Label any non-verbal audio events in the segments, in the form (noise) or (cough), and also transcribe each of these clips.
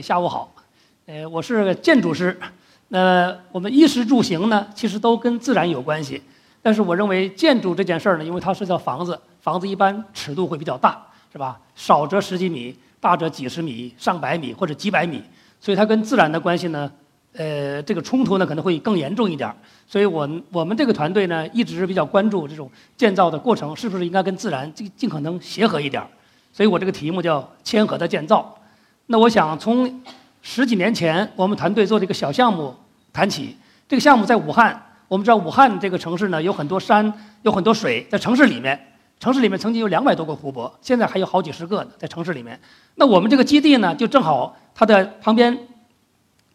下午好，呃，我是建筑师。那我们衣食住行呢，其实都跟自然有关系。但是我认为建筑这件事儿呢，因为它是叫房子，房子一般尺度会比较大，是吧？少则十几米，大则几十米、上百米或者几百米，所以它跟自然的关系呢，呃，这个冲突呢可能会更严重一点儿。所以我我们这个团队呢，一直比较关注这种建造的过程是不是应该跟自然尽尽可能协和一点儿。所以我这个题目叫“谦和的建造”。那我想从十几年前我们团队做的一个小项目谈起。这个项目在武汉，我们知道武汉这个城市呢有很多山，有很多水，在城市里面，城市里面曾经有两百多个湖泊，现在还有好几十个呢，在城市里面。那我们这个基地呢，就正好它的旁边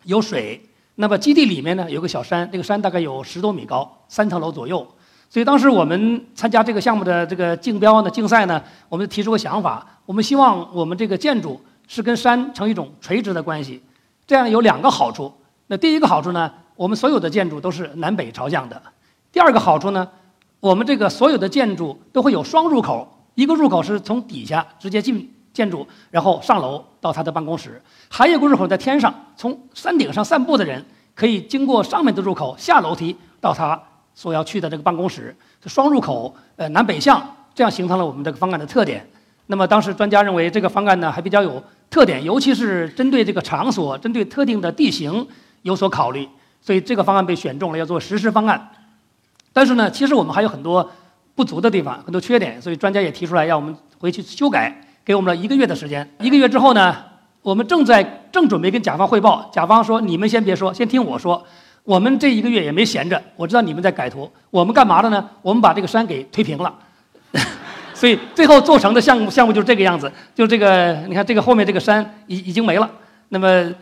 有水，那么基地里面呢有个小山，这个山大概有十多米高，三层楼左右。所以当时我们参加这个项目的这个竞标呢、竞赛呢，我们提出个想法，我们希望我们这个建筑。是跟山成一种垂直的关系，这样有两个好处。那第一个好处呢，我们所有的建筑都是南北朝向的。第二个好处呢，我们这个所有的建筑都会有双入口，一个入口是从底下直接进建筑，然后上楼到他的办公室；还有一个入口在天上，从山顶上散步的人可以经过上面的入口下楼梯到他所要去的这个办公室。双入口，呃，南北向，这样形成了我们这个方案的特点。那么当时专家认为这个方案呢还比较有特点，尤其是针对这个场所、针对特定的地形有所考虑，所以这个方案被选中了，要做实施方案。但是呢，其实我们还有很多不足的地方，很多缺点，所以专家也提出来要我们回去修改，给我们了一个月的时间。一个月之后呢，我们正在正准备跟甲方汇报，甲方说你们先别说，先听我说。我们这一个月也没闲着，我知道你们在改图，我们干嘛的呢？我们把这个山给推平了。所以最后做成的项目项目就是这个样子，就这个，你看这个后面这个山已已经没了。那么，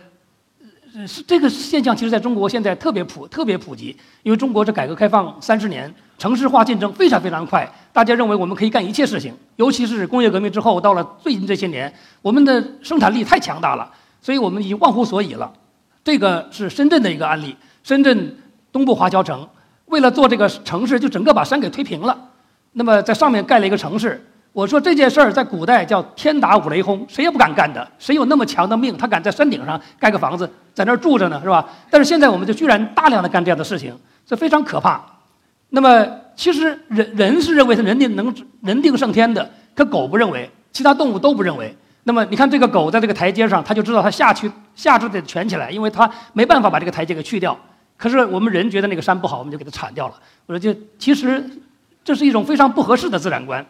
是这个现象，其实在中国现在特别普特别普及，因为中国这改革开放三十年，城市化进程非常非常快，大家认为我们可以干一切事情，尤其是工业革命之后，到了最近这些年，我们的生产力太强大了，所以我们已经忘乎所以了。这个是深圳的一个案例，深圳东部华侨城为了做这个城市，就整个把山给推平了。那么在上面盖了一个城市，我说这件事儿在古代叫天打五雷轰，谁也不敢干的。谁有那么强的命，他敢在山顶上盖个房子，在那儿住着呢，是吧？但是现在我们就居然大量的干这样的事情，这非常可怕。那么其实人人是认为他人定能人定胜天的，可狗不认为，其他动物都不认为。那么你看这个狗在这个台阶上，它就知道它下去下肢得蜷起来，因为它没办法把这个台阶给去掉。可是我们人觉得那个山不好，我们就给它铲掉了。我说就其实。这是一种非常不合适的自然观。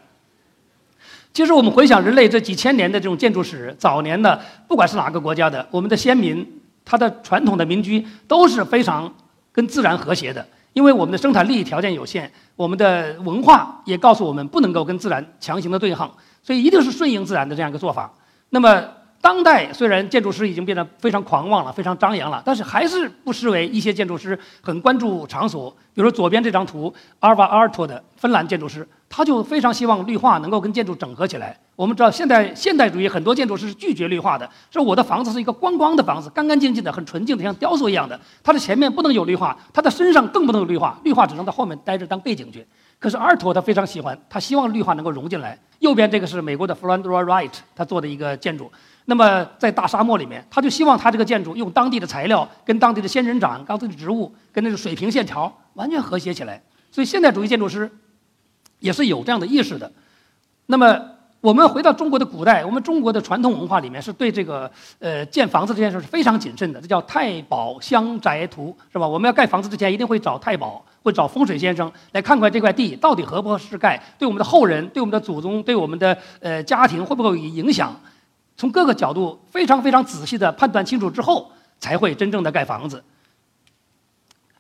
其实我们回想人类这几千年的这种建筑史，早年的不管是哪个国家的，我们的先民，他的传统的民居都是非常跟自然和谐的。因为我们的生产力条件有限，我们的文化也告诉我们不能够跟自然强行的对抗，所以一定是顺应自然的这样一个做法。那么。当代虽然建筑师已经变得非常狂妄了，非常张扬了，但是还是不失为一些建筑师很关注场所。比如左边这张图，阿尔瓦阿尔托的芬兰建筑师，他就非常希望绿化能够跟建筑整合起来。我们知道，现代现代主义很多建筑师是拒绝绿化的，说我的房子是一个光光的房子，干干净净的，很纯净的，像雕塑一样的。它的前面不能有绿化，它的身上更不能有绿化，绿化只能在后面待着当背景去。可是阿尔托他非常喜欢，他希望绿化能够融进来。右边这个是美国的 f l a n d r a Wright 他做的一个建筑。那么在大沙漠里面，他就希望他这个建筑用当地的材料，跟当地的仙人掌、当地的植物，跟那个水平线条完全和谐起来。所以现代主义建筑师也是有这样的意识的。那么我们回到中国的古代，我们中国的传统文化里面是对这个呃建房子这件事是非常谨慎的，这叫太保乡宅图，是吧？我们要盖房子之前一定会找太保，会找风水先生来看看这块地到底合不合适盖，对我们的后人、对我们的祖宗、对我们的呃家庭会不会有影响？从各个角度非常非常仔细的判断清楚之后，才会真正的盖房子。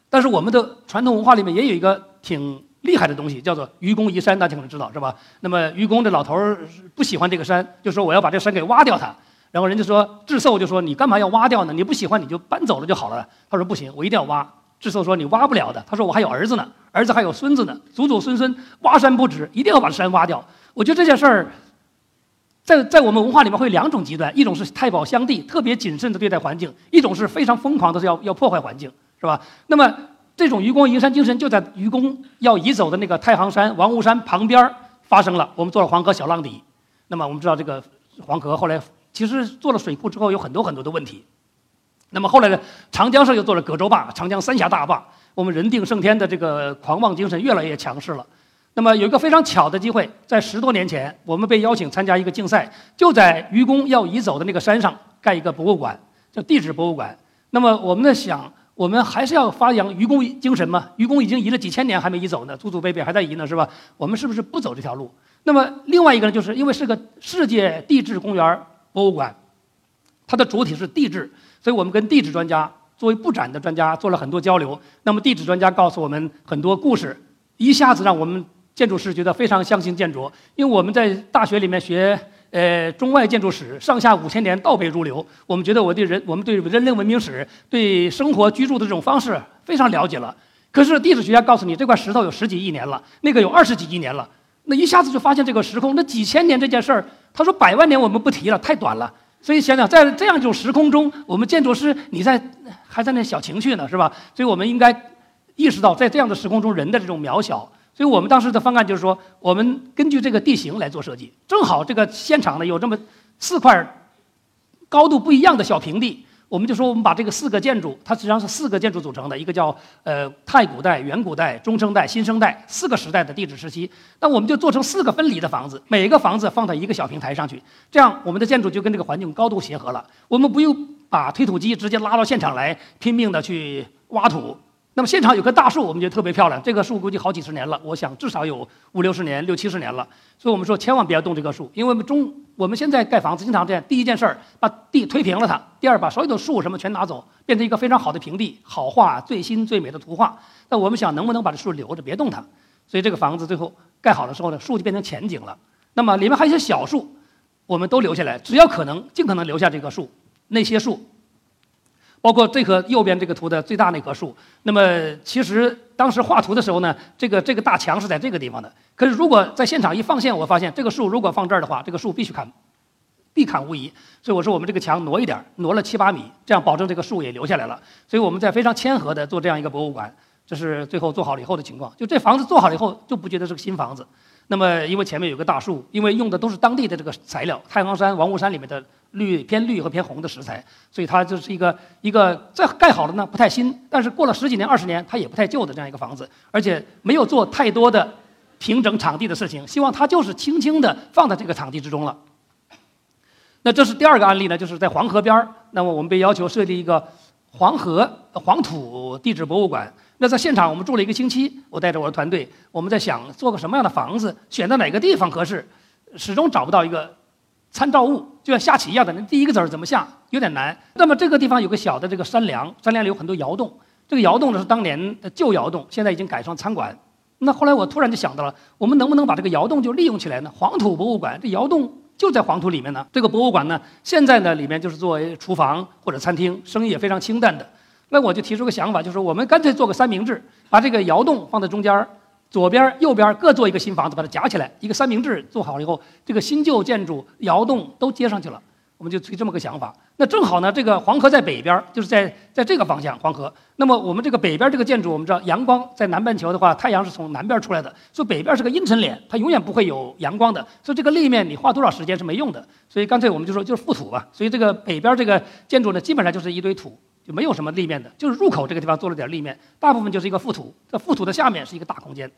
但是我们的传统文化里面也有一个挺厉害的东西，叫做愚公移山，大家可能知道是吧？那么愚公这老头儿不喜欢这个山，就说我要把这山给挖掉它。然后人家说智叟就说你干嘛要挖掉呢？你不喜欢你就搬走了就好了。他说不行，我一定要挖。智叟说你挖不了的。他说我还有儿子呢，儿子还有孙子呢，祖祖孙孙挖山不止，一定要把山挖掉。我觉得这件事儿。在在我们文化里面会有两种极端，一种是太保相地，特别谨慎的对待环境；一种是非常疯狂的要要破坏环境，是吧？那么这种愚公移山精神就在愚公要移走的那个太行山、王屋山旁边发生了。我们做了黄河小浪底，那么我们知道这个黄河后来其实做了水库之后有很多很多的问题。那么后来呢，长江上又做了葛洲坝，长江三峡大坝，我们人定胜天的这个狂妄精神越来越强势了。那么有一个非常巧的机会，在十多年前，我们被邀请参加一个竞赛，就在愚公要移走的那个山上盖一个博物馆，叫地质博物馆。那么我们在想，我们还是要发扬愚公精神嘛？愚公已经移了几千年还没移走呢，祖祖辈辈还在移呢，是吧？我们是不是不走这条路？那么另外一个呢，就是因为是个世界地质公园博物馆，它的主体是地质，所以我们跟地质专家作为布展的专家做了很多交流。那么地质专家告诉我们很多故事，一下子让我们。建筑师觉得非常相信建筑，因为我们在大学里面学呃中外建筑史，上下五千年倒背如流。我们觉得我对人，我们对人类文明史、对生活居住的这种方式非常了解了。可是地质学家告诉你，这块石头有十几亿年了，那个有二十几亿年了，那一下子就发现这个时空，那几千年这件事儿，他说百万年我们不提了，太短了。所以想想在这样一种时空中，我们建筑师你在还在那小情绪呢，是吧？所以我们应该意识到在这样的时空中人的这种渺小。所以我们当时的方案就是说，我们根据这个地形来做设计。正好这个现场呢有这么四块高度不一样的小平地，我们就说我们把这个四个建筑，它实际上是四个建筑组成的，一个叫呃太古代、远古代、中生代、新生代四个时代的地质时期。那我们就做成四个分离的房子，每个房子放到一个小平台上去，这样我们的建筑就跟这个环境高度协和了。我们不用把推土机直接拉到现场来拼命的去挖土。那么现场有棵大树，我们觉得特别漂亮。这棵树估计好几十年了，我想至少有五六十年、六七十年了。所以我们说千万不要动这棵树，因为我们中我们现在盖房子经常这样：第一件事儿把地推平了它；第二把所有的树什么全拿走，变成一个非常好的平地，好画最新最美的图画。那我们想能不能把这树留着，别动它？所以这个房子最后盖好的时候呢，树就变成前景了。那么里面还有一些小树，我们都留下来，只要可能，尽可能留下这棵树。那些树。包括这棵右边这个图的最大那棵树，那么其实当时画图的时候呢，这个这个大墙是在这个地方的。可是如果在现场一放线，我发现这个树如果放这儿的话，这个树必须砍，必砍无疑。所以我说我们这个墙挪一点，挪了七八米，这样保证这个树也留下来了。所以我们在非常谦和的做这样一个博物馆，这是最后做好了以后的情况。就这房子做好了以后，就不觉得是个新房子。那么因为前面有个大树，因为用的都是当地的这个材料，太行山、王屋山里面的。绿偏绿和偏红的石材，所以它就是一个一个在盖好了呢，不太新，但是过了十几年、二十年，它也不太旧的这样一个房子，而且没有做太多的平整场地的事情，希望它就是轻轻的放在这个场地之中了。那这是第二个案例呢，就是在黄河边儿，那么我们被要求设立一个黄河黄土地质博物馆。那在现场我们住了一个星期，我带着我的团队，我们在想做个什么样的房子，选择哪个地方合适，始终找不到一个。参照物就像下棋一样的，那第一个子儿怎么下有点难。那么这个地方有个小的这个山梁，山梁里有很多窑洞。这个窑洞呢是当年的旧窑洞，现在已经改成餐馆。那后来我突然就想到了，我们能不能把这个窑洞就利用起来呢？黄土博物馆，这窑洞就在黄土里面呢。这个博物馆呢，现在呢里面就是作为厨房或者餐厅，生意也非常清淡的。那我就提出个想法，就是我们干脆做个三明治，把这个窑洞放在中间儿。左边、右边各做一个新房子，把它夹起来，一个三明治做好了以后，这个新旧建筑窑洞都接上去了。我们就推这么个想法。那正好呢，这个黄河在北边，就是在在这个方向黄河。那么我们这个北边这个建筑，我们知道阳光在南半球的话，太阳是从南边出来的，所以北边是个阴沉脸，它永远不会有阳光的。所以这个立面你花多少时间是没用的。所以干脆我们就说就是覆土吧。所以这个北边这个建筑呢，基本上就是一堆土，就没有什么立面的，就是入口这个地方做了点立面，大部分就是一个覆土。这覆土的下面是一个大空间。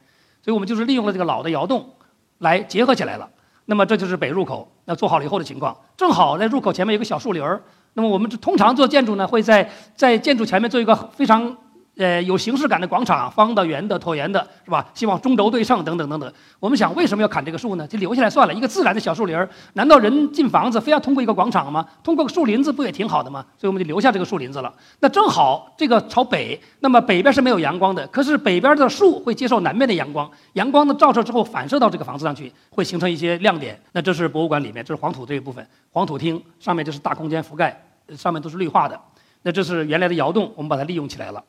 所以我们就是利用了这个老的窑洞，来结合起来了。那么这就是北入口，那做好了以后的情况。正好在入口前面有个小树林儿。那么我们通常做建筑呢，会在在建筑前面做一个非常。呃，有形式感的广场，方的、圆的、椭圆的，是吧？希望中轴对称，等等等等。我们想，为什么要砍这个树呢？就留下来算了，一个自然的小树林儿。难道人进房子非要通过一个广场吗？通过树林子不也挺好的吗？所以我们就留下这个树林子了。那正好这个朝北，那么北边是没有阳光的，可是北边的树会接受南边的阳光，阳光的照射之后反射到这个房子上去，会形成一些亮点。那这是博物馆里面，这是黄土这一部分，黄土厅上面就是大空间覆盖，上面都是绿化的。那这是原来的窑洞，我们把它利用起来了。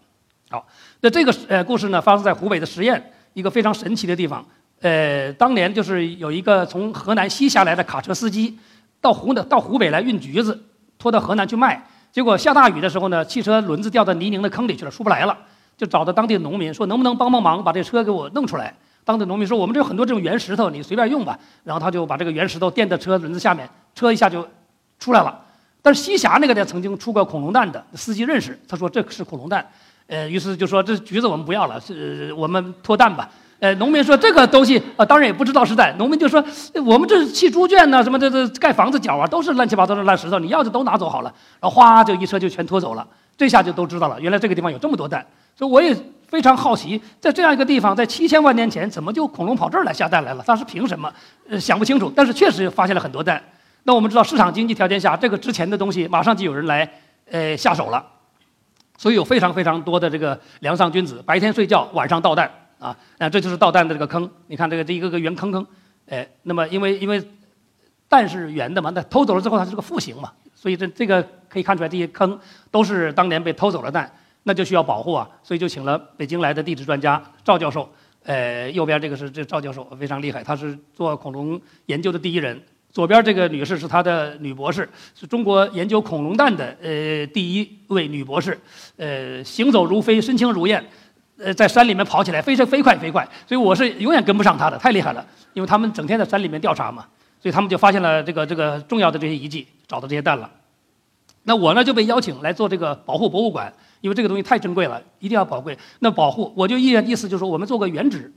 好，那这个呃故事呢，发生在湖北的十堰一个非常神奇的地方。呃，当年就是有一个从河南西下来的卡车司机，到湖的到湖北来运橘子，拖到河南去卖。结果下大雨的时候呢，汽车轮子掉到泥泞的坑里去了，出不来了。就找到当地的农民说，能不能帮帮忙，把这车给我弄出来？当地农民说，我们这有很多这种圆石头，你随便用吧。然后他就把这个圆石头垫在车轮子下面，车一下就出来了。但是西峡那个呢，曾经出过恐龙蛋的司机认识，他说这是恐龙蛋，呃，于是就说这橘子我们不要了，是我们脱蛋吧。呃，农民说这个东西啊，当然也不知道是蛋。农民就说我们这是砌猪圈呢，什么这这盖房子角啊，都是乱七八糟的烂石头，你要就都拿走好了。然后哗就一车就全拖走了，这下就都知道了，原来这个地方有这么多蛋。所以我也非常好奇，在这样一个地方，在七千万年前，怎么就恐龙跑这儿来下蛋来了？当时凭什么？呃，想不清楚。但是确实发现了很多蛋。那我们知道市场经济条件下，这个值钱的东西马上就有人来呃下手了，所以有非常非常多的这个梁上君子，白天睡觉，晚上盗蛋。啊，那这就是倒蛋的这个坑。你看这个这一个个圆坑坑，哎，那么因为因为蛋是圆的嘛，那偷走了之后它是个负形嘛，所以这这个可以看出来这些坑都是当年被偷走了蛋，那就需要保护啊，所以就请了北京来的地质专家赵教授。呃，右边这个是这赵教授非常厉害，他是做恐龙研究的第一人。左边这个女士是他的女博士，是中国研究恐龙蛋的呃第一位女博士，呃，行走如飞，身轻如燕。呃，在山里面跑起来，飞车飞快飞快，所以我是永远跟不上她的，太厉害了。因为他们整天在山里面调查嘛，所以他们就发现了这个这个重要的这些遗迹，找到这些蛋了。那我呢就被邀请来做这个保护博物馆，因为这个东西太珍贵了，一定要宝贵。那保护，我就意意思就是说，我们做个原址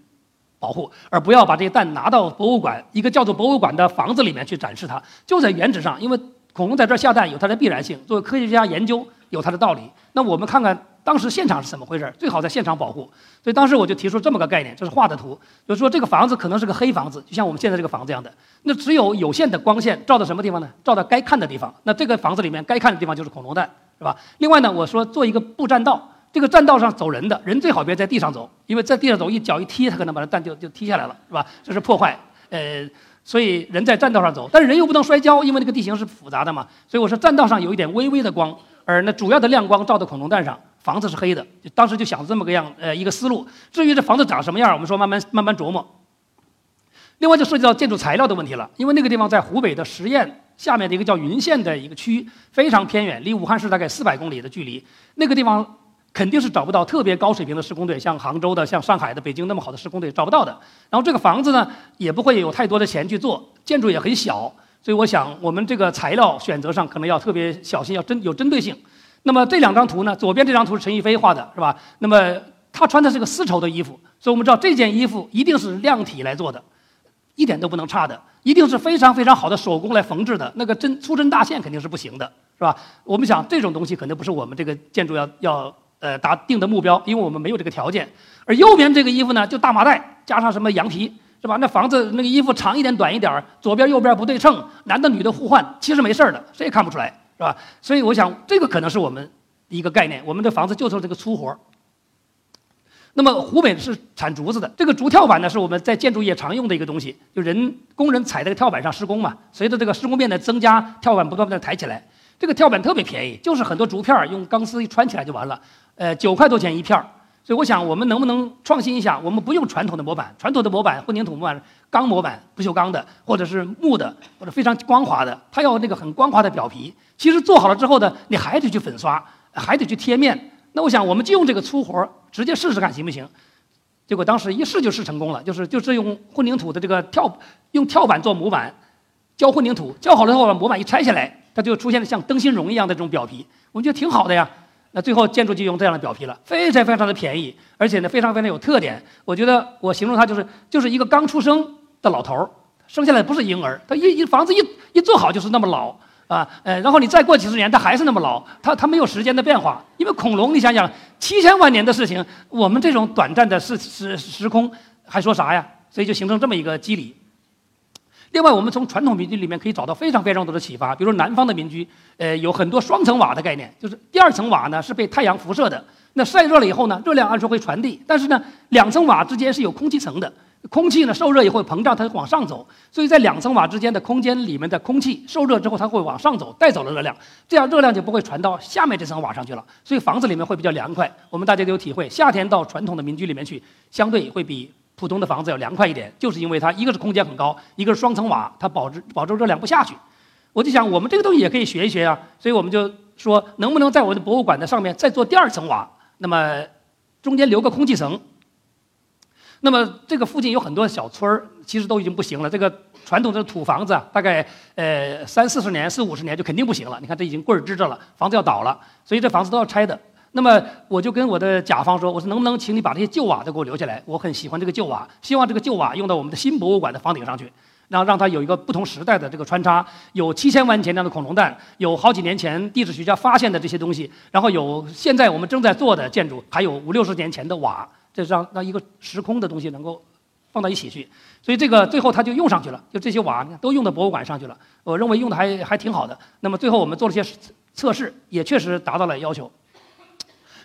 保护，而不要把这些蛋拿到博物馆一个叫做博物馆的房子里面去展示它，就在原址上，因为恐龙在这儿下蛋有它的必然性，作为科学家研究有它的道理。那我们看看。当时现场是怎么回事儿？最好在现场保护，所以当时我就提出这么个概念，这是画的图，就是说这个房子可能是个黑房子，就像我们现在这个房子一样的。那只有有限的光线照到什么地方呢？照到该看的地方。那这个房子里面该看的地方就是恐龙蛋，是吧？另外呢，我说做一个步栈道，这个栈道上走人的人最好别在地上走，因为在地上走一脚一踢，他可能把这蛋就就踢下来了，是吧？这是破坏。呃，所以人在栈道上走，但是人又不能摔跤，因为那个地形是复杂的嘛。所以我说栈道上有一点微微的光，而那主要的亮光照到恐龙蛋上。房子是黑的，当时就想这么个样，呃，一个思路。至于这房子长什么样，我们说慢慢慢慢琢磨。另外就涉及到建筑材料的问题了，因为那个地方在湖北的十堰下面的一个叫云县的一个区，非常偏远，离武汉市大概四百公里的距离。那个地方肯定是找不到特别高水平的施工队，像杭州的、像上海的、北京那么好的施工队找不到的。然后这个房子呢，也不会有太多的钱去做，建筑也很小，所以我想我们这个材料选择上可能要特别小心，要针有针对性。那么这两张图呢？左边这张图是陈逸飞画的，是吧？那么他穿的是个丝绸的衣服，所以我们知道这件衣服一定是量体来做的，一点都不能差的，一定是非常非常好的手工来缝制的。那个针粗针大线肯定是不行的，是吧？我们想这种东西肯定不是我们这个建筑要要呃达定的目标，因为我们没有这个条件。而右边这个衣服呢，就大麻袋加上什么羊皮，是吧？那房子那个衣服长一点短一点，左边右边不对称，男的女的互换，其实没事儿的，谁也看不出来。是吧？所以我想，这个可能是我们一个概念。我们的房子就做这个粗活那么湖北是产竹子的，这个竹跳板呢，是我们在建筑业常用的一个东西，就人工人踩这个跳板上施工嘛。随着这个施工面的增加，跳板不断的抬起来。这个跳板特别便宜，就是很多竹片用钢丝一穿起来就完了。呃，九块多钱一片儿。所以我想，我们能不能创新一下？我们不用传统的模板，传统的模板混凝土模板、钢模板、不锈钢的，或者是木的，或者非常光滑的，它要那个很光滑的表皮。其实做好了之后呢，你还得去粉刷，还得去贴面。那我想，我们就用这个粗活直接试试看行不行？结果当时一试就试成功了，就是就是用混凝土的这个跳，用跳板做模板，浇混凝土，浇好了之后把模板一拆下来，它就出现了像灯芯绒一样的这种表皮。我觉得挺好的呀。那最后建筑就用这样的表皮了，非常非常的便宜，而且呢非常非常有特点。我觉得我形容它就是就是一个刚出生的老头儿，生下来不是婴儿，他一一房子一一做好就是那么老啊，呃，然后你再过几十年，他还是那么老，他他没有时间的变化。因为恐龙，你想想七千万年的事情，我们这种短暂的时时时空还说啥呀？所以就形成这么一个机理。另外，我们从传统民居里面可以找到非常非常多的启发。比如说南方的民居，呃，有很多双层瓦的概念，就是第二层瓦呢是被太阳辐射的，那晒热了以后呢，热量按说会传递，但是呢，两层瓦之间是有空气层的，空气呢受热以后膨胀，它往上走，所以在两层瓦之间的空间里面的空气受热之后，它会往上走，带走了热量，这样热量就不会传到下面这层瓦上去了，所以房子里面会比较凉快。我们大家都有体会，夏天到传统的民居里面去，相对会比。普通的房子要凉快一点，就是因为它一个是空间很高，一个是双层瓦，它保质保证热量不下去。我就想，我们这个东西也可以学一学啊，所以我们就说，能不能在我的博物馆的上面再做第二层瓦，那么中间留个空气层。那么这个附近有很多小村儿，其实都已经不行了。这个传统的土房子啊，大概呃三四十年、四五十年就肯定不行了。你看这已经棍儿支着了，房子要倒了，所以这房子都要拆的。那么我就跟我的甲方说，我说能不能请你把这些旧瓦都给我留下来？我很喜欢这个旧瓦，希望这个旧瓦用到我们的新博物馆的房顶上去，然后让它有一个不同时代的这个穿插，有七千万年前的恐龙蛋，有好几年前地质学家发现的这些东西，然后有现在我们正在做的建筑，还有五六十年前的瓦，这让让一个时空的东西能够放到一起去。所以这个最后它就用上去了，就这些瓦都用到博物馆上去了。我认为用的还还挺好的。那么最后我们做了些测试，也确实达到了要求。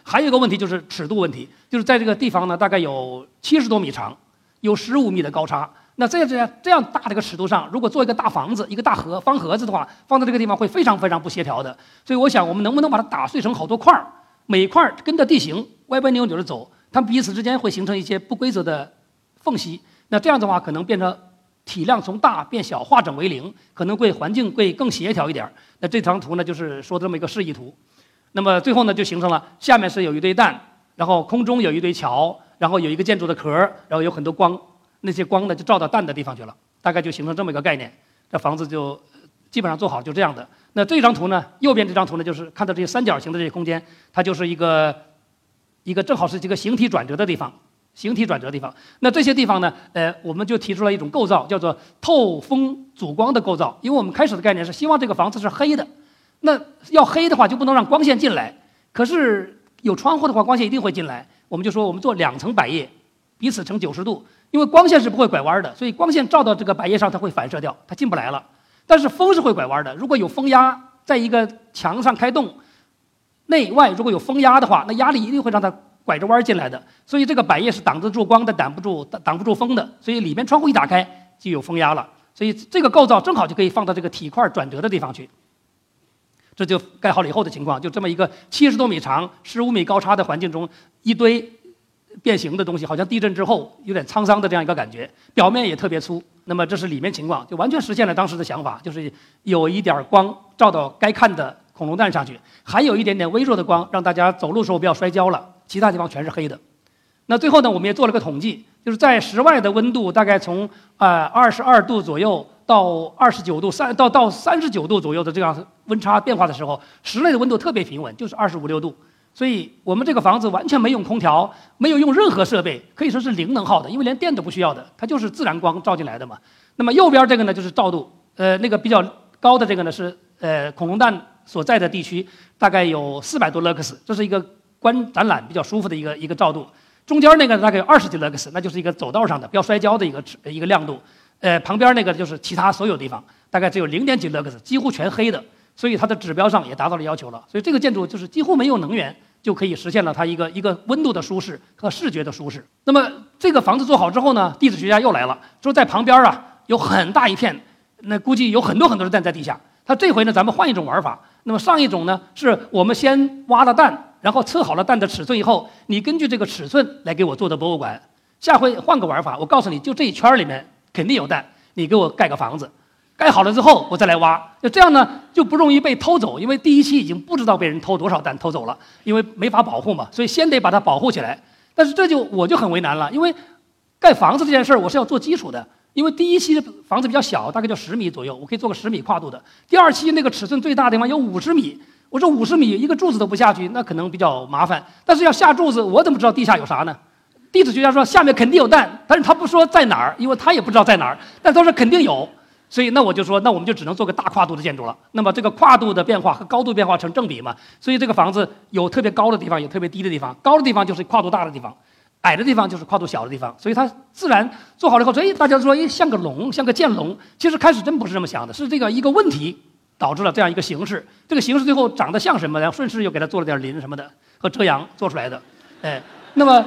还有一个问题就是尺度问题，就是在这个地方呢，大概有七十多米长，有十五米的高差。那在这样这样大的一个尺度上，如果做一个大房子，一个大盒方盒子的话，放在这个地方会非常非常不协调的。所以我想，我们能不能把它打碎成好多块儿，每块儿跟着地形歪歪扭扭的走，它们彼此之间会形成一些不规则的缝隙。那这样的话，可能变成体量从大变小，化整为零，可能会环境会更协调一点。那这张图呢，就是说这么一个示意图。那么最后呢，就形成了下面是有一堆蛋，然后空中有一堆桥，然后有一个建筑的壳，然后有很多光，那些光呢就照到蛋的地方去了，大概就形成这么一个概念。这房子就基本上做好就这样的。那这张图呢，右边这张图呢，就是看到这些三角形的这些空间，它就是一个一个正好是这个形体转折的地方，形体转折地方。那这些地方呢，呃，我们就提出了一种构造，叫做透风阻光的构造，因为我们开始的概念是希望这个房子是黑的。那要黑的话，就不能让光线进来。可是有窗户的话，光线一定会进来。我们就说，我们做两层百叶，彼此成九十度，因为光线是不会拐弯的，所以光线照到这个百叶上，它会反射掉，它进不来了。但是风是会拐弯的，如果有风压，在一个墙上开洞，内外如果有风压的话，那压力一定会让它拐着弯进来的。所以这个百叶是挡得住光，的挡不住挡挡不住风的。所以里面窗户一打开，就有风压了。所以这个构造正好就可以放到这个体块转折的地方去。这就盖好了以后的情况，就这么一个七十多米长、十五米高差的环境中，一堆变形的东西，好像地震之后有点沧桑的这样一个感觉。表面也特别粗。那么这是里面情况，就完全实现了当时的想法，就是有一点光照到该看的恐龙蛋上去，还有一点点微弱的光，让大家走路时候不要摔跤了。其他地方全是黑的。那最后呢，我们也做了个统计，就是在室外的温度大概从呃二十二度左右。到二十九度三到到三十九度左右的这样温差变化的时候，室内的温度特别平稳，就是二十五六度。所以我们这个房子完全没用空调，没有用任何设备，可以说是零能耗的，因为连电都不需要的，它就是自然光照进来的嘛。那么右边这个呢，就是照度，呃，那个比较高的这个呢是呃恐龙蛋所在的地区，大概有四百多勒克斯，这是一个观展览比较舒服的一个一个照度。中间那个大概有二十几勒克斯，那就是一个走道上的不要摔跤的一个一个亮度。呃，旁边那个就是其他所有地方，大概只有零点几勒克斯，几乎全黑的，所以它的指标上也达到了要求了。所以这个建筑就是几乎没有能源就可以实现了它一个一个温度的舒适和视觉的舒适。那么这个房子做好之后呢，地质学家又来了，说在旁边啊有很大一片，那估计有很多很多的蛋在地下。他这回呢，咱们换一种玩法。那么上一种呢，是我们先挖了蛋，然后测好了蛋的尺寸以后，你根据这个尺寸来给我做的博物馆。下回换个玩法，我告诉你就这一圈里面。肯定有蛋，你给我盖个房子，盖好了之后我再来挖，就这样呢就不容易被偷走，因为第一期已经不知道被人偷多少蛋偷走了，因为没法保护嘛，所以先得把它保护起来。但是这就我就很为难了，因为盖房子这件事儿我是要做基础的，因为第一期的房子比较小，大概就十米左右，我可以做个十米跨度的。第二期那个尺寸最大的地方有五十米，我说五十米一个柱子都不下去，那可能比较麻烦。但是要下柱子，我怎么知道地下有啥呢？地质学家说下面肯定有蛋，但是他不说在哪儿，因为他也不知道在哪儿。但他说肯定有，所以那我就说，那我们就只能做个大跨度的建筑了。那么这个跨度的变化和高度变化成正比嘛，所以这个房子有特别高的地方，有特别低的地方。高的地方就是跨度大的地方，矮的地方就是跨度小的地方。所以它自然做好了以后，所以大家说，哎，像个龙，像个剑龙。其实开始真不是这么想的，是这个一个问题导致了这样一个形式。这个形式最后长得像什么？然后顺势又给它做了点鳞什么的和遮阳做出来的，哎，那么。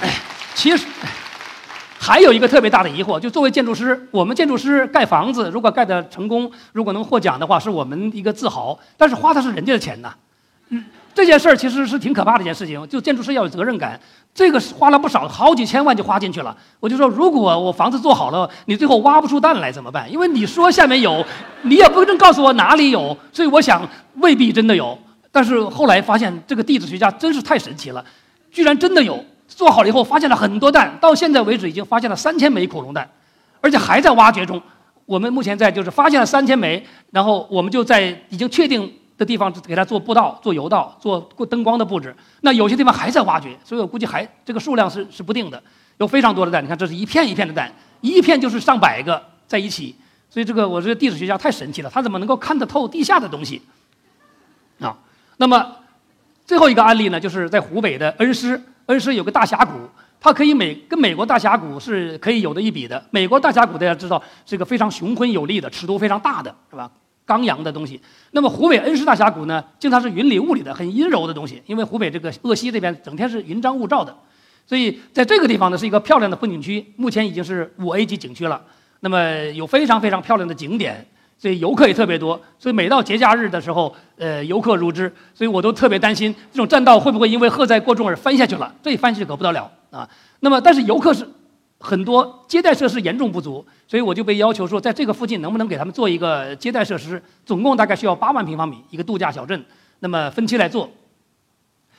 哎 (coughs) 其实还有一个特别大的疑惑，就作为建筑师，我们建筑师盖房子，如果盖得成功，如果能获奖的话，是我们一个自豪。但是花的是人家的钱呐，嗯，这件事儿其实是挺可怕的一件事情。就建筑师要有责任感，这个花了不少，好几千万就花进去了。我就说，如果我房子做好了，你最后挖不出蛋来怎么办？因为你说下面有，你也不能告诉我哪里有，所以我想未必真的有。但是后来发现，这个地质学家真是太神奇了，居然真的有。做好了以后发现了很多蛋，到现在为止已经发现了三千枚恐龙蛋，而且还在挖掘中。我们目前在就是发现了三千枚，然后我们就在已经确定的地方给它做步道、做油道、做灯光的布置。那有些地方还在挖掘，所以我估计还这个数量是是不定的，有非常多的蛋。你看，这是一片一片的蛋，一片就是上百个在一起。所以这个我这个地质学家太神奇了，他怎么能够看得透地下的东西？啊，那么最后一个案例呢，就是在湖北的恩施，恩施有个大峡谷。它可以美跟美国大峡谷是可以有的一比的。美国大峡谷大家知道是一个非常雄浑有力的、尺度非常大的，是吧？刚阳的东西。那么湖北恩施大峡谷呢，经常是云里雾里的、很阴柔的东西。因为湖北这个鄂西这边整天是云张雾罩的，所以在这个地方呢是一个漂亮的风景区，目前已经是五 A 级景区了。那么有非常非常漂亮的景点，所以游客也特别多。所以每到节假日的时候，呃，游客如织。所以我都特别担心这种栈道会不会因为荷载过重而翻下去了？这一翻下去可不得了。啊，那么但是游客是很多，接待设施严重不足，所以我就被要求说，在这个附近能不能给他们做一个接待设施？总共大概需要八万平方米一个度假小镇，那么分期来做。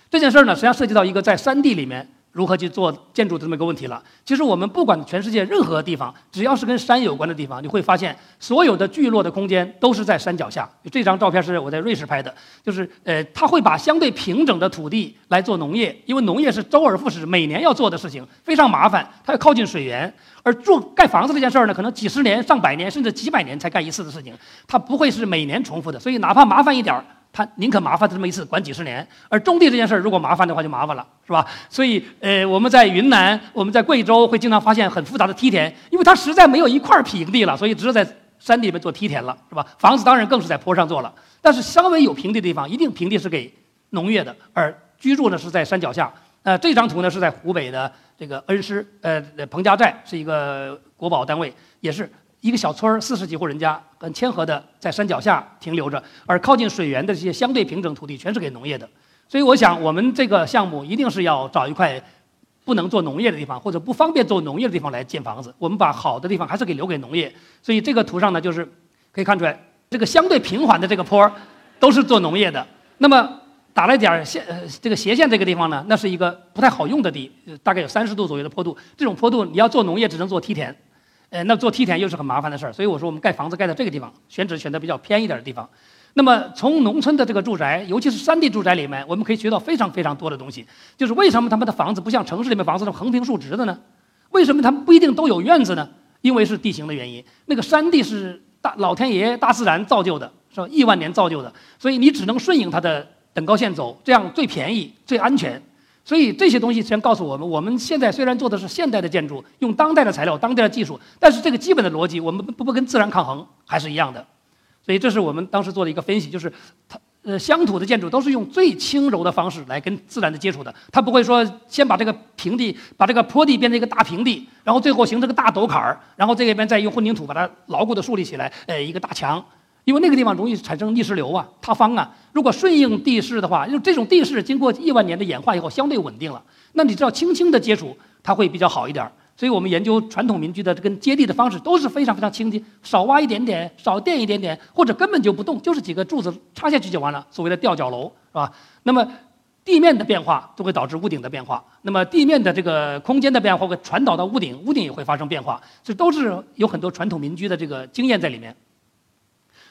这件事儿呢，实际上涉及到一个在山地里面。如何去做建筑的这么一个问题了？其实我们不管全世界任何地方，只要是跟山有关的地方，你会发现所有的聚落的空间都是在山脚下。这张照片是我在瑞士拍的，就是呃，他会把相对平整的土地来做农业，因为农业是周而复始，每年要做的事情，非常麻烦，它要靠近水源。而住盖房子这件事儿呢，可能几十年、上百年甚至几百年才干一次的事情，它不会是每年重复的，所以哪怕麻烦一点儿。他宁可麻烦他这么一次，管几十年。而种地这件事儿，如果麻烦的话，就麻烦了，是吧？所以，呃，我们在云南，我们在贵州，会经常发现很复杂的梯田，因为它实在没有一块平地了，所以只有在山地里面做梯田了，是吧？房子当然更是在坡上做了。但是稍微有平地的地方，一定平地是给农业的，而居住呢是在山脚下。呃，这张图呢是在湖北的这个恩施，呃，彭家寨是一个国保单位，也是。一个小村儿，四十几户人家，很谦和的在山脚下停留着，而靠近水源的这些相对平整土地，全是给农业的。所以，我想我们这个项目一定是要找一块不能做农业的地方，或者不方便做农业的地方来建房子。我们把好的地方还是给留给农业。所以，这个图上呢，就是可以看出来，这个相对平缓的这个坡儿，都是做农业的。那么，打了点儿线，这个斜线这个地方呢，那是一个不太好用的地，大概有三十度左右的坡度。这种坡度，你要做农业，只能做梯田。呃，那做梯田又是很麻烦的事儿，所以我说我们盖房子盖在这个地方，选址选择比较偏一点的地方。那么从农村的这个住宅，尤其是山地住宅里面，我们可以学到非常非常多的东西。就是为什么他们的房子不像城市里面房子是横平竖直的呢？为什么他们不一定都有院子呢？因为是地形的原因。那个山地是大老天爷大自然造就的，是吧？亿万年造就的，所以你只能顺应它的等高线走，这样最便宜、最安全。所以这些东西先告诉我们，我们现在虽然做的是现代的建筑，用当代的材料、当代的技术，但是这个基本的逻辑，我们不不跟自然抗衡还是一样的。所以这是我们当时做的一个分析，就是它呃乡土的建筑都是用最轻柔的方式来跟自然的接触的，它不会说先把这个平地、把这个坡地变成一个大平地，然后最后形成个大陡坎儿，然后这边再用混凝土把它牢固的树立起来，呃一个大墙。因为那个地方容易产生逆石流啊、塌方啊。如果顺应地势的话，就这种地势经过亿万年的演化以后相对稳定了，那你知道轻轻的接触它会比较好一点。所以我们研究传统民居的跟接地的方式都是非常非常轻的，少挖一点点，少垫一点点，或者根本就不动，就是几个柱子插下去就完了，所谓的吊脚楼是吧？那么地面的变化都会导致屋顶的变化，那么地面的这个空间的变化会传导到屋顶，屋顶也会发生变化，这都是有很多传统民居的这个经验在里面。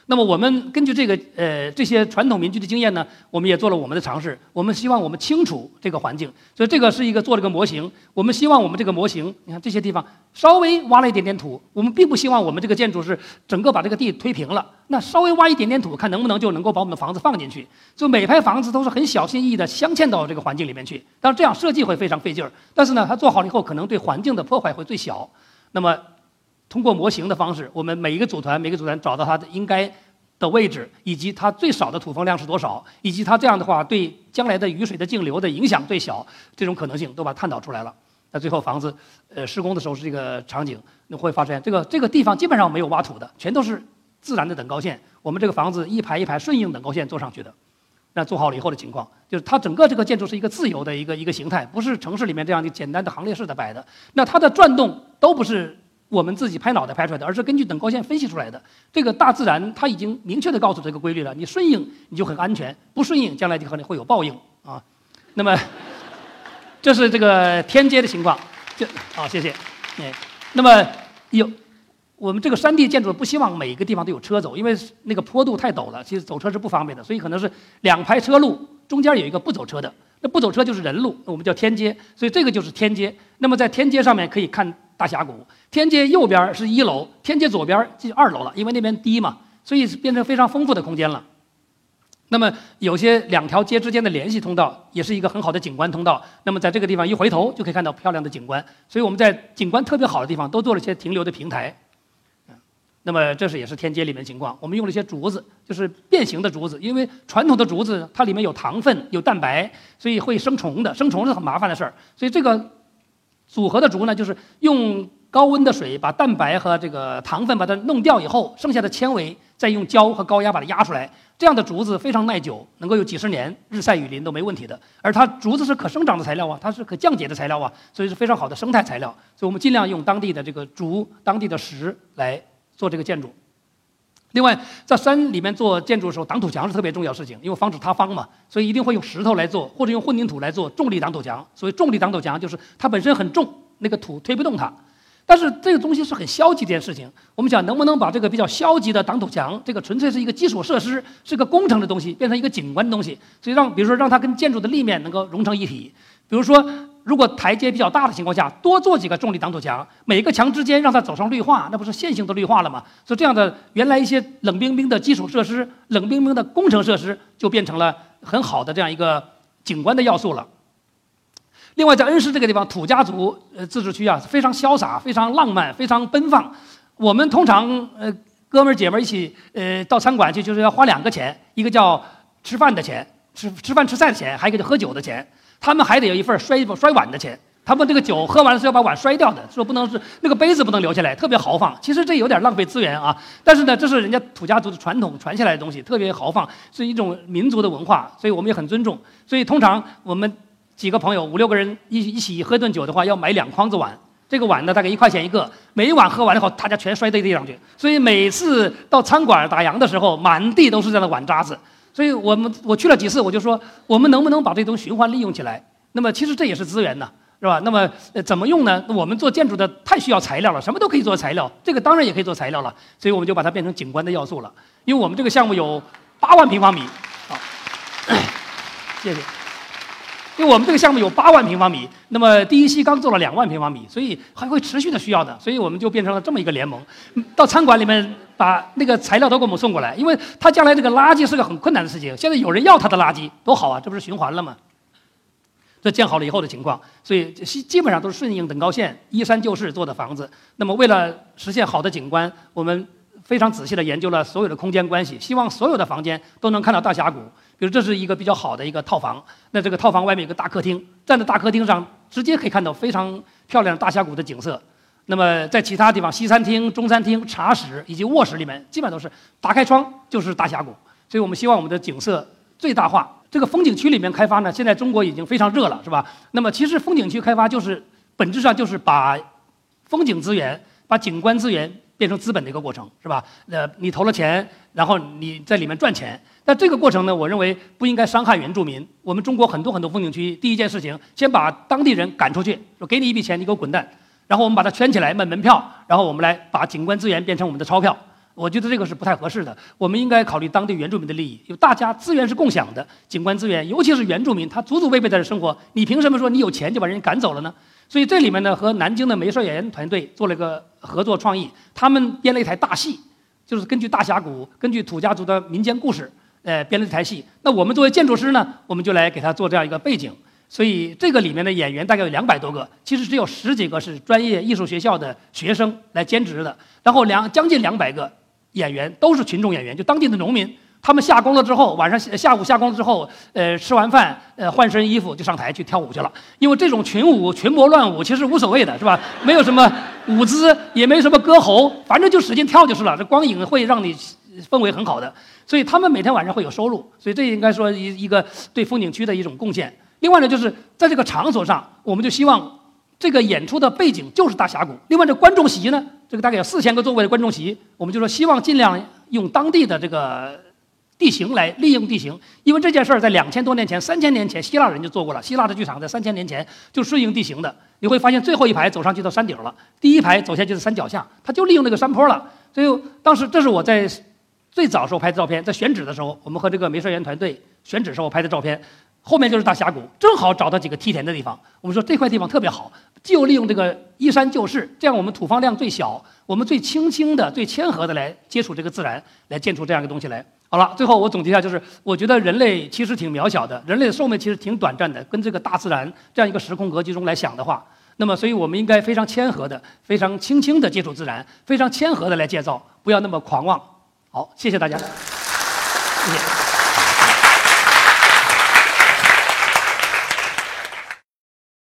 那么我们根据这个呃这些传统民居的经验呢，我们也做了我们的尝试。我们希望我们清楚这个环境，所以这个是一个做了个模型。我们希望我们这个模型，你看这些地方稍微挖了一点点土，我们并不希望我们这个建筑是整个把这个地推平了。那稍微挖一点点土，看能不能就能够把我们的房子放进去。就每排房子都是很小心翼翼地镶嵌到这个环境里面去。但是这样设计会非常费劲儿，但是呢，它做好了以后，可能对环境的破坏会最小。那么。通过模型的方式，我们每一个组团，每个组团找到它的应该的位置，以及它最少的土风量是多少，以及它这样的话对将来的雨水的径流的影响最小，这种可能性都把它探讨出来了。那最后房子，呃，施工的时候是这个场景，你会发现这个这个地方基本上没有挖土的，全都是自然的等高线。我们这个房子一排一排顺应等高线做上去的。那做好了以后的情况，就是它整个这个建筑是一个自由的一个一个形态，不是城市里面这样的简单的行列式的摆的。那它的转动都不是。我们自己拍脑袋拍出来的，而是根据等高线分析出来的。这个大自然它已经明确的告诉这个规律了，你顺应你就很安全，不顺应将来就可能会有报应啊。(laughs) 那么，这是这个天街的情况。就好，谢谢。哎，那么有我们这个山地建筑不希望每个地方都有车走，因为那个坡度太陡了，其实走车是不方便的，所以可能是两排车路，中间有一个不走车的。那不走车就是人路，我们叫天街，所以这个就是天街。那么在天街上面可以看大峡谷，天街右边是一楼，天街左边就二楼了，因为那边低嘛，所以变成非常丰富的空间了。那么有些两条街之间的联系通道，也是一个很好的景观通道。那么在这个地方一回头就可以看到漂亮的景观，所以我们在景观特别好的地方都做了些停留的平台。那么这是也是天街里面情况，我们用了一些竹子，就是变形的竹子，因为传统的竹子它里面有糖分、有蛋白，所以会生虫的，生虫是很麻烦的事儿。所以这个组合的竹呢，就是用高温的水把蛋白和这个糖分把它弄掉以后，剩下的纤维再用胶和高压把它压出来。这样的竹子非常耐久，能够有几十年，日晒雨淋都没问题的。而它竹子是可生长的材料啊，它是可降解的材料啊，所以是非常好的生态材料。所以我们尽量用当地的这个竹、当地的石来。做这个建筑，另外在山里面做建筑的时候，挡土墙是特别重要事情，因为防止塌方嘛，所以一定会用石头来做，或者用混凝土来做重力挡土墙。所以重力挡土墙，就是它本身很重，那个土推不动它。但是这个东西是很消极一件事情。我们想能不能把这个比较消极的挡土墙，这个纯粹是一个基础设施，是个工程的东西，变成一个景观的东西，所以让比如说让它跟建筑的立面能够融成一体，比如说。如果台阶比较大的情况下，多做几个重力挡土墙，每个墙之间让它走上绿化，那不是线性的绿化了吗？所以这样的原来一些冷冰冰的基础设施、冷冰冰的工程设施，就变成了很好的这样一个景观的要素了。另外，在恩施这个地方，土家族呃自治区啊，非常潇洒、非常浪漫、非常奔放。我们通常呃哥们儿姐们儿一起呃到餐馆去，就是要花两个钱，一个叫吃饭的钱，吃吃饭吃菜的钱，还有一个叫喝酒的钱。他们还得有一份摔摔碗的钱，他们这个酒喝完了是要把碗摔掉的，说不能是那个杯子不能留下来，特别豪放。其实这有点浪费资源啊，但是呢，这是人家土家族的传统传下来的东西，特别豪放，是一种民族的文化，所以我们也很尊重。所以通常我们几个朋友五六个人一一起喝顿酒的话，要买两筐子碗，这个碗呢大概一块钱一个，每一碗喝完了以后，大家全摔在地上去。所以每次到餐馆打烊的时候，满地都是这样的碗渣子。所以我们我去了几次，我就说我们能不能把这东西循环利用起来？那么其实这也是资源呢，是吧？那么怎么用呢？我们做建筑的太需要材料了，什么都可以做材料，这个当然也可以做材料了。所以我们就把它变成景观的要素了。因为我们这个项目有八万平方米，好，谢谢。因为我们这个项目有八万平方米，那么第一期刚做了两万平方米，所以还会持续的需要的，所以我们就变成了这么一个联盟。到餐馆里面把那个材料都给我们送过来，因为他将来这个垃圾是个很困难的事情，现在有人要他的垃圾，多好啊，这不是循环了吗？这建好了以后的情况，所以基基本上都是顺应等高线依山就势做的房子。那么为了实现好的景观，我们非常仔细的研究了所有的空间关系，希望所有的房间都能看到大峡谷。比如这是一个比较好的一个套房，那这个套房外面有个大客厅，站在大客厅上直接可以看到非常漂亮的大峡谷的景色。那么在其他地方，西餐厅、中餐厅、茶室以及卧室里面，基本上都是打开窗就是大峡谷。所以我们希望我们的景色最大化。这个风景区里面开发呢，现在中国已经非常热了，是吧？那么其实风景区开发就是本质上就是把风景资源、把景观资源变成资本的一个过程，是吧？呃，你投了钱，然后你在里面赚钱。但这个过程呢，我认为不应该伤害原住民。我们中国很多很多风景区，第一件事情，先把当地人赶出去，说给你一笔钱，你给我滚蛋。然后我们把它圈起来卖门票，然后我们来把景观资源变成我们的钞票。我觉得这个是不太合适的。我们应该考虑当地原住民的利益，因为大家资源是共享的，景观资源，尤其是原住民，他祖祖辈辈在这生活，你凭什么说你有钱就把人赶走了呢？所以这里面呢，和南京的梅帅演员团队做了一个合作创意，他们编了一台大戏，就是根据大峡谷，根据土家族的民间故事。呃，编了一台戏。那我们作为建筑师呢，我们就来给他做这样一个背景。所以这个里面的演员大概有两百多个，其实只有十几个是专业艺术学校的学生来兼职的。然后两将近两百个演员都是群众演员，就当地的农民。他们下工了之后，晚上下午下工之后，呃，吃完饭，呃，换身衣服就上台去跳舞去了。因为这种群舞、群魔乱舞其实无所谓的，是吧？没有什么舞姿，也没什么歌喉，反正就使劲跳就是了。这光影会让你氛围很好的。所以他们每天晚上会有收入，所以这应该说一一个对风景区的一种贡献。另外呢，就是在这个场所上，我们就希望这个演出的背景就是大峡谷。另外这观众席呢，这个大概有四千个座位的观众席，我们就说希望尽量用当地的这个地形来利用地形，因为这件事儿在两千多年前、三千年前，希腊人就做过了。希腊的剧场在三千年前就顺应地形的，你会发现最后一排走上去到山顶了，第一排走下去是山脚下，他就利用那个山坡了。所以当时这是我在最早时候拍的照片，在选址的时候，我们和这个梅帅园团队选址时候拍的照片。后面就是大峡谷，正好找到几个梯田的地方。我们说这块地方特别好，就利用这个依山就势，这样我们土方量最小，我们最轻轻的、最谦和的来接触这个自然，来建出这样一个东西来。好了，最后我总结一下，就是我觉得人类其实挺渺小的，人类的寿命其实挺短暂的，跟这个大自然这样一个时空格局中来想的话，那么所以我们应该非常谦和的、非常轻轻的接触自然，非常谦和的来建造，不要那么狂妄。好，谢谢大家，谢谢。